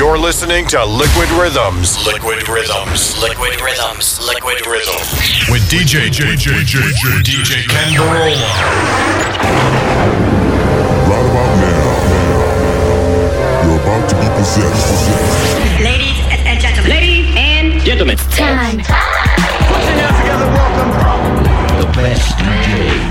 You're listening to Liquid Rhythms. Liquid Rhythms. Liquid Rhythms. Liquid Rhythms. With DJ DJ DJ DJ Kenn Burrola. Right about now, you're about to be possessed. Ladies and gentlemen. Ladies and Gentlemen, time. Put your hands together, welcome. the best DJ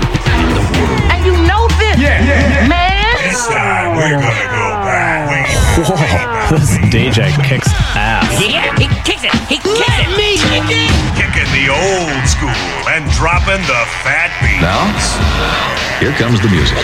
This DJ kicks ass. Yeah, he kicks it. He kicks it. Me kick it. Kicking the old school and dropping the fat beat. Now, here comes the music.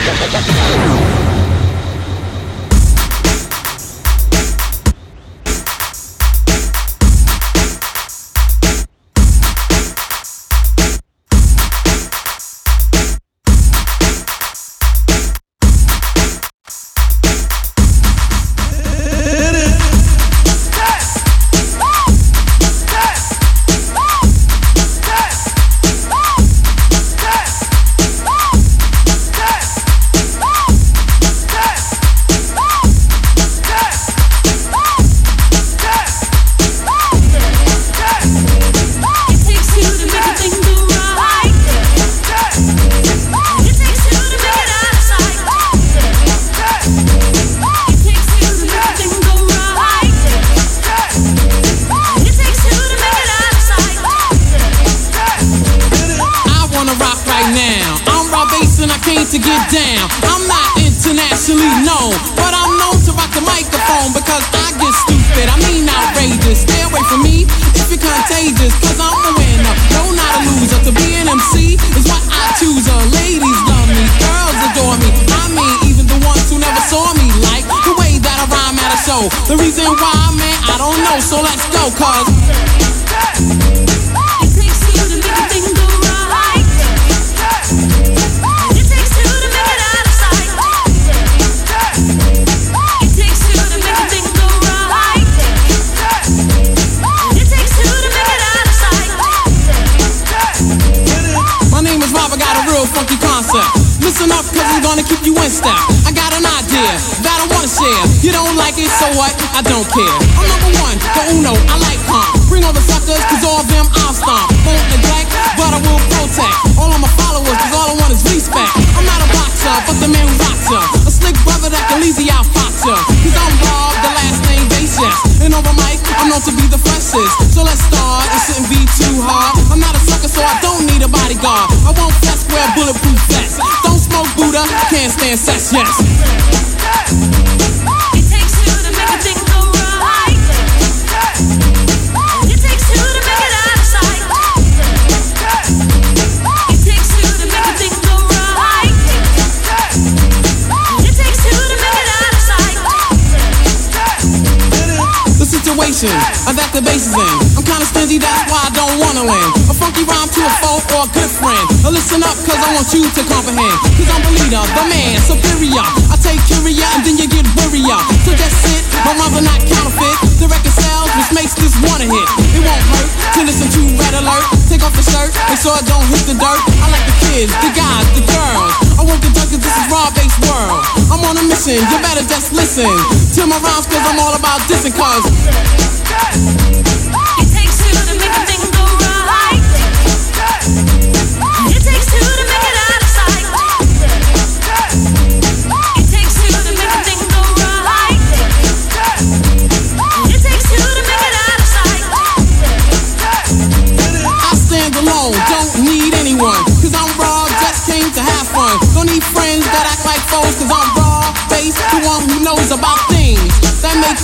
The reason why, man, I don't know. So let's go, cause. So what? I don't care. I'm number one, the uno, I like calm. Bring all the suckers, cause all of them I'll stomp. Won't neglect, but I will protect. All of my followers, cause all I want is respect. I'm not a boxer, but the man who rocks ya. A slick brother that can easy out fox ya. Cause I'm Rob, the last name base, yes. And over mic, I'm known to be the freshest. So let's start, it shouldn't be too hard. I'm not a sucker, so I don't need a bodyguard. I won't fess, wear bulletproof vests. Don't smoke Buddha, can't stand sex, yes. Uh, listen up, cause I want you to comprehend. Cause I'm the leader, the man, superior. I take curia and then you get worrier. So just sit, my rhymes not counterfeit. The record sells, which makes this one a hit. It won't hurt to listen to Red Alert. Take off the shirt, make sure it don't hit the dirt. I like the kids, the guys, the girls. I want the cause this is raw bass world. I'm on a mission, you better just listen to my rhymes cause I'm all about dissing cause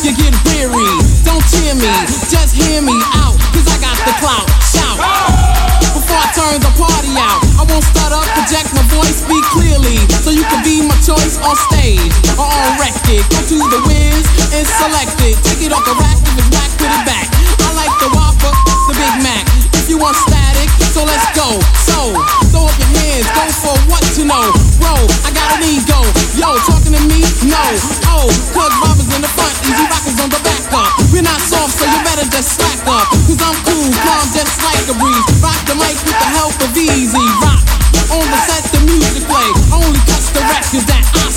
you get weary. Don't cheer me, just hear me out, cause I got the clout. Shout! Before I turn the party out, I won't stutter, project my voice, speak clearly. So you can be my choice on stage or on record. Go to the whiz and select it. Take it off the rack, if it's whack, put it back. I like the Whopper, the Big Mac. If you want static, so let's go. So, throw up your hands, go for what to know. Bro, I got an ego. Yo, talking to me? No. Oh, cause Robbers slack up. Cause I'm cool, calm, just like a breeze. Rock the mic with the help of E-Z Rock. On the set, the music play. Only cuts the records that I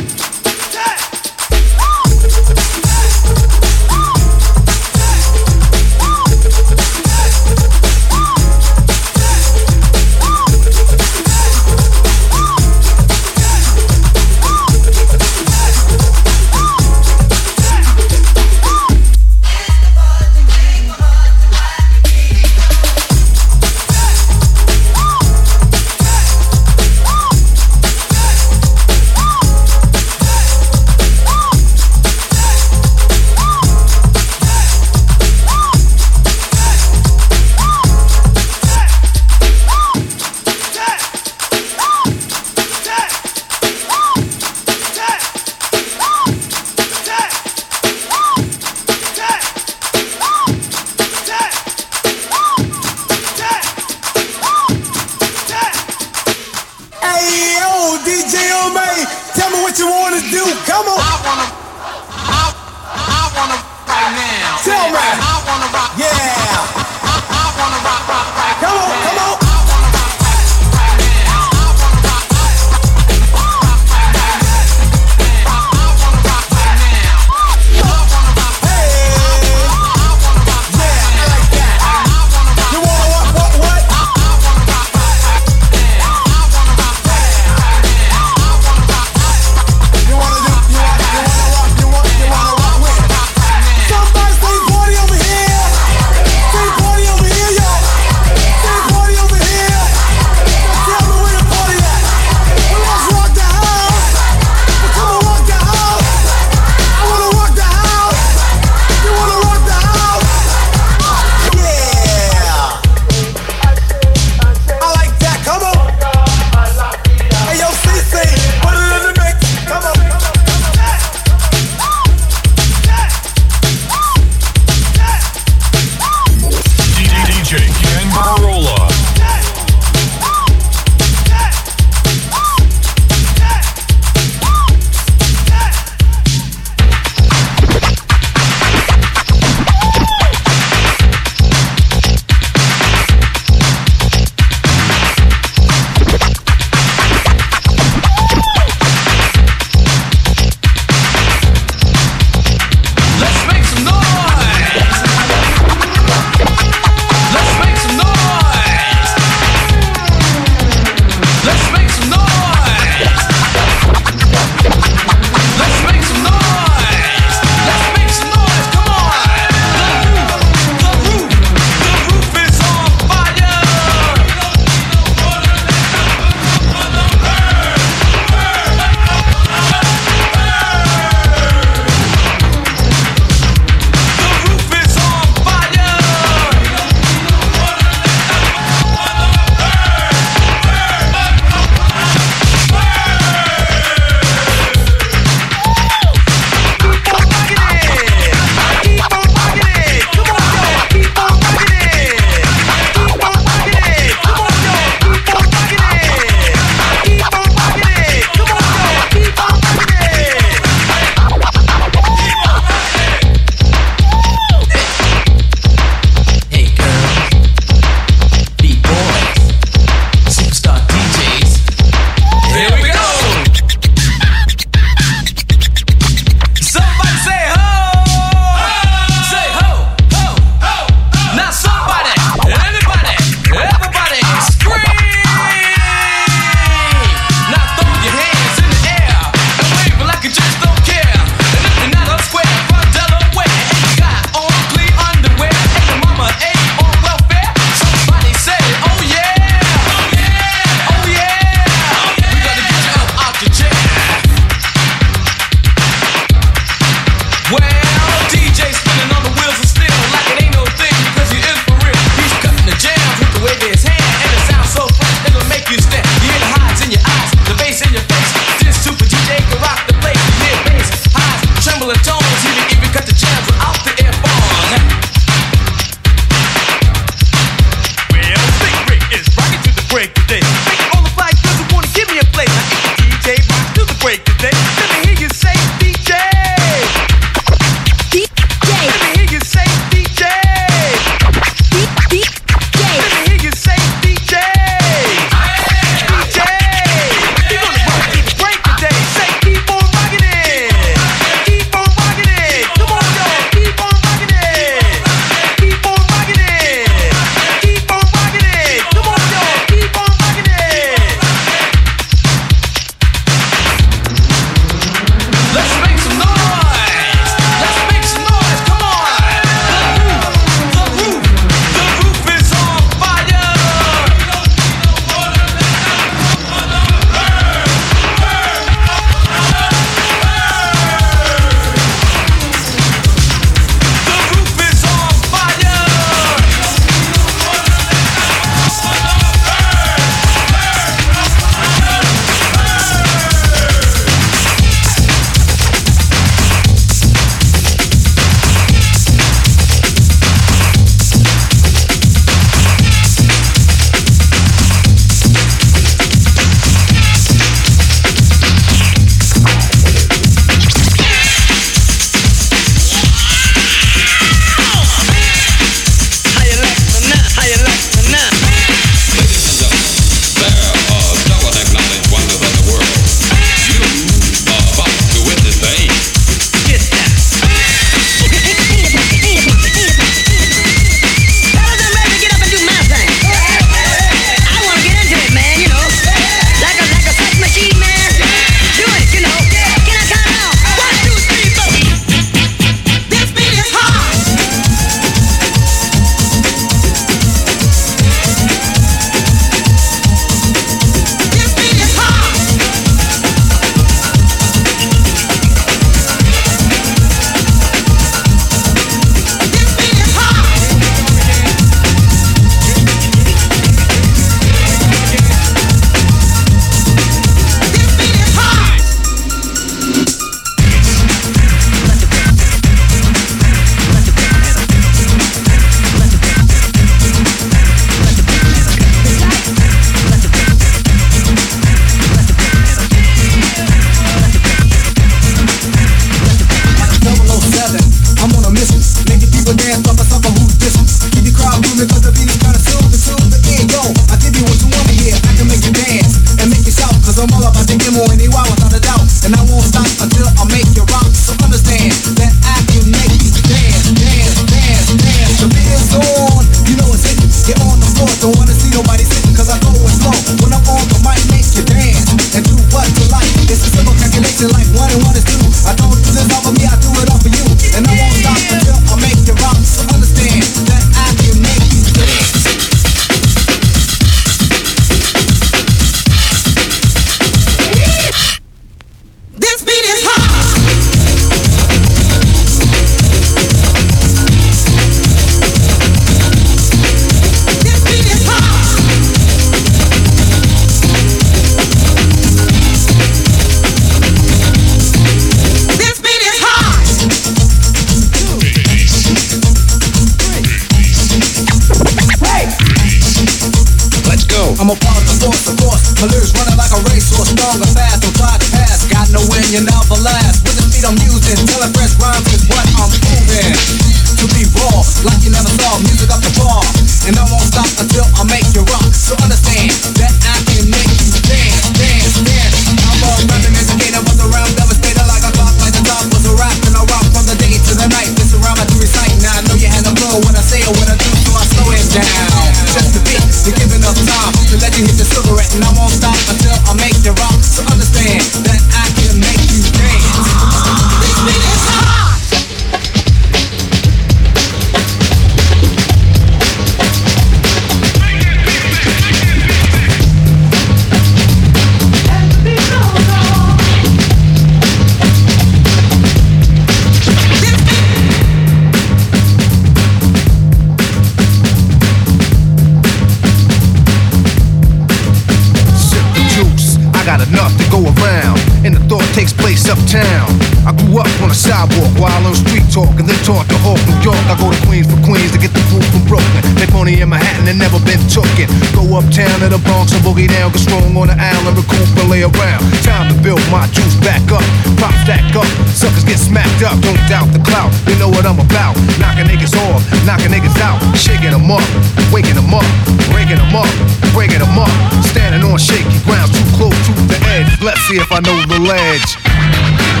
back up. Pop stack up, suckers get smacked up. Don't doubt the clout, they know what I'm about. Knocking niggas off, knocking niggas out, shaking them up, waking them up, breaking them up, breaking them up. Standing on shaky ground, too close to the edge. Let's see if I know the ledge.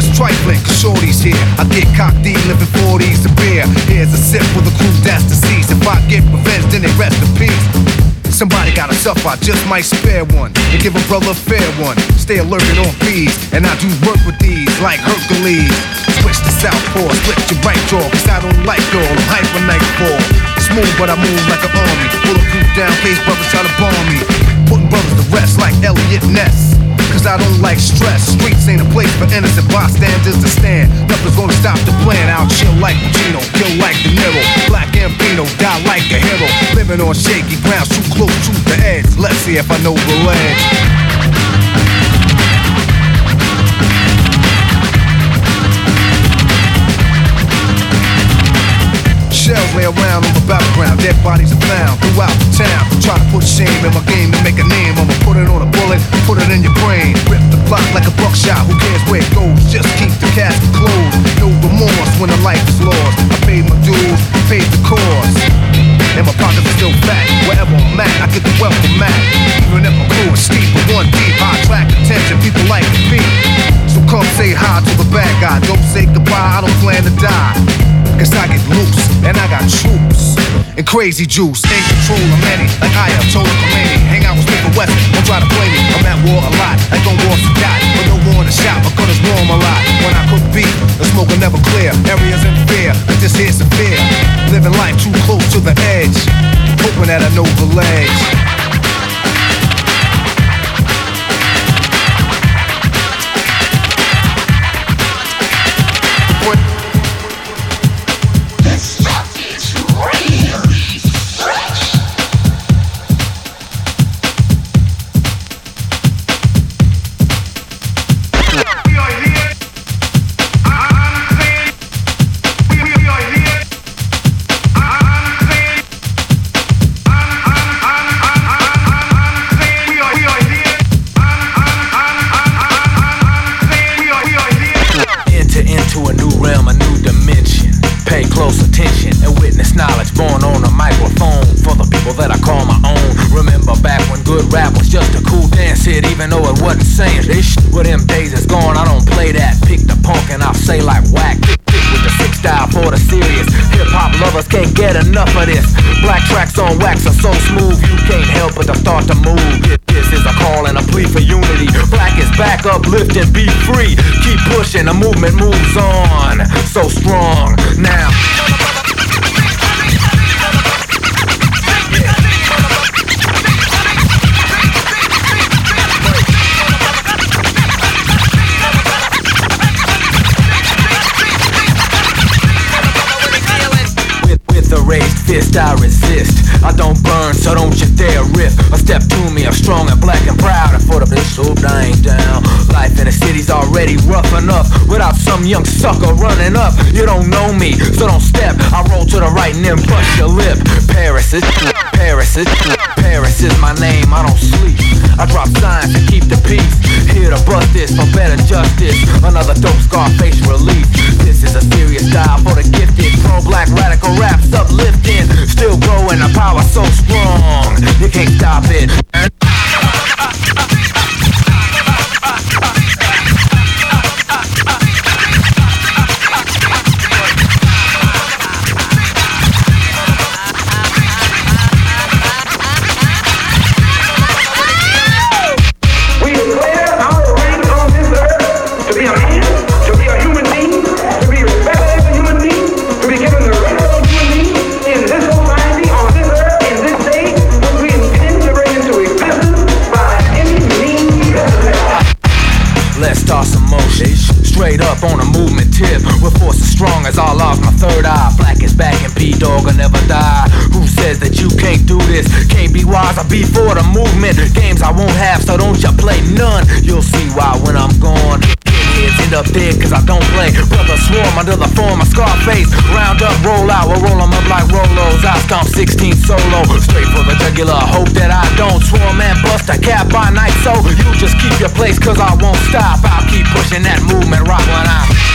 Corners trifling, cause shorty's here. I get cocked, deep living 40s a beer. Here's a sip for the crew that's deceased. If I get revenge, then they rest in peace. Somebody got to suffer, I just might spare one and give a brother a fair one. Stay alert and on fees, and I do work with these like Hercules. Switch to southpaw, split your right jaw, cause I don't like y'all. I'm hyper nightfall. Smooth, but I move like an army. Bulletproof down, case brothers try to bomb me. Putting brothers to rest like Eliot Ness. Cause I don't like stress. Streets ain't a place for innocent bystanders to stand. Nothing's gonna stop the plan. I'll chill like Pacino, kill like De Niro. Black Ambino, die like a hero. Living on shaky ground, too close to the edge. Let's see if I know the ledge. Around on the battleground, dead bodies are found throughout the town. Try to put shame in my game to make a name. I'ma put it on a bullet, put it in your brain. Rip the block like a buckshot, who cares where it goes? Just keep the casket closed. No remorse when the life is lost. I paid my dues, paid the cost. And my pockets are still fat. Wherever I'm at, I get the wealth from Mac. Even if my crew is steep, but one deep, high track attention, people like to be. So come say hi to the bad guy. Don't say goodbye, I don't plan to die. Cause I get loose, and I got troops. And crazy juice, in control of many. Like I am told Khomeini. Hang out with Smith Wesson, don't try to play me. I'm at war a lot, like on war to die. But no war the shop, my gun is warm a lot. When I cook beef, the smoke will never clear. Areas in fear, but this here's severe. Living life too close to the edge. Hoping that I know the ledge. Enter hit, even though it wasn't saying this shit. Well, them days is gone, I don't play that. Pick the punk and I'll say like whack. With the six style for the serious. Hip hop lovers can't get enough of this. Black tracks on wax are so smooth, you can't help but to start to move. This is a call and a plea for unity. Black is back, uplift and be free. Keep pushing, the movement moves on. So strong now. fist, I resist. I don't burn, so don't you dare rip. A step to me, I'm strong and black and proud. I put up this hoop, I ain't down. Life in the city's already rough enough without some young sucker running up. You don't know me, so don't step. I roll to the right and then bust your lip. Paris is. Paris is Paris is my name, I don't sleep. I drop signs to keep the peace. Here to bust this for better justice. Another dope Scarface relief. This is a serious style for the gifted. Pro black radical raps uplifting. Still growing, a power so strong. You can't stop it. I stomp 16 solo. Straight for the jugular, hope that I don't. Swarm and bust a cap by night, so you just keep your place, cause I won't stop. I'll keep pushing that movement rock when I.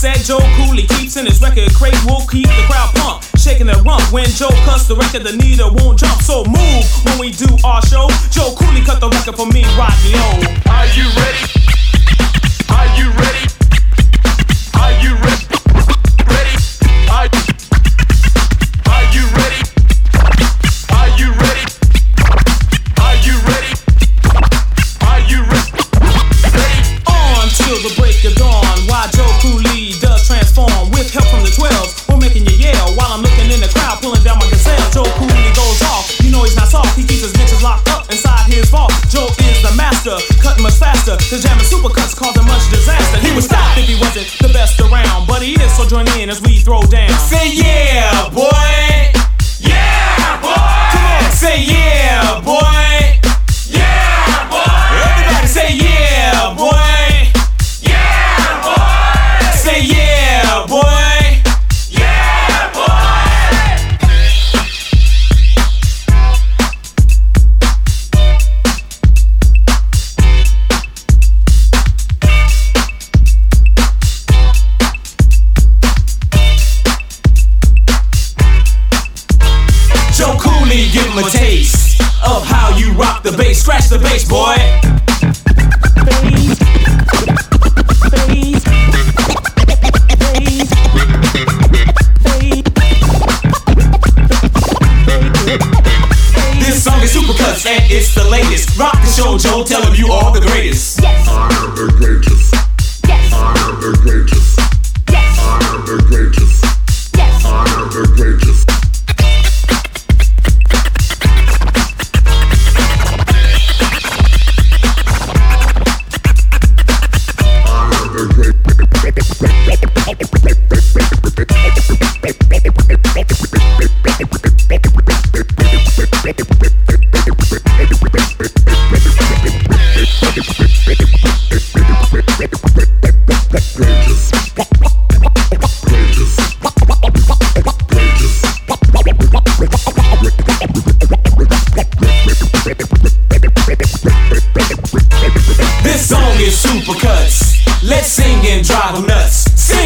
Said Joe Cooley keeps in his record crate will keep the crowd pumped, shaking their rump. When Joe cuts the record, the needle won't jump. So move when we do our show. Joe Cooley cut the record for me, Rodney O. Are you ready? children in as we throw down. Say yeah, boy. Joe, tell him you are the greatest.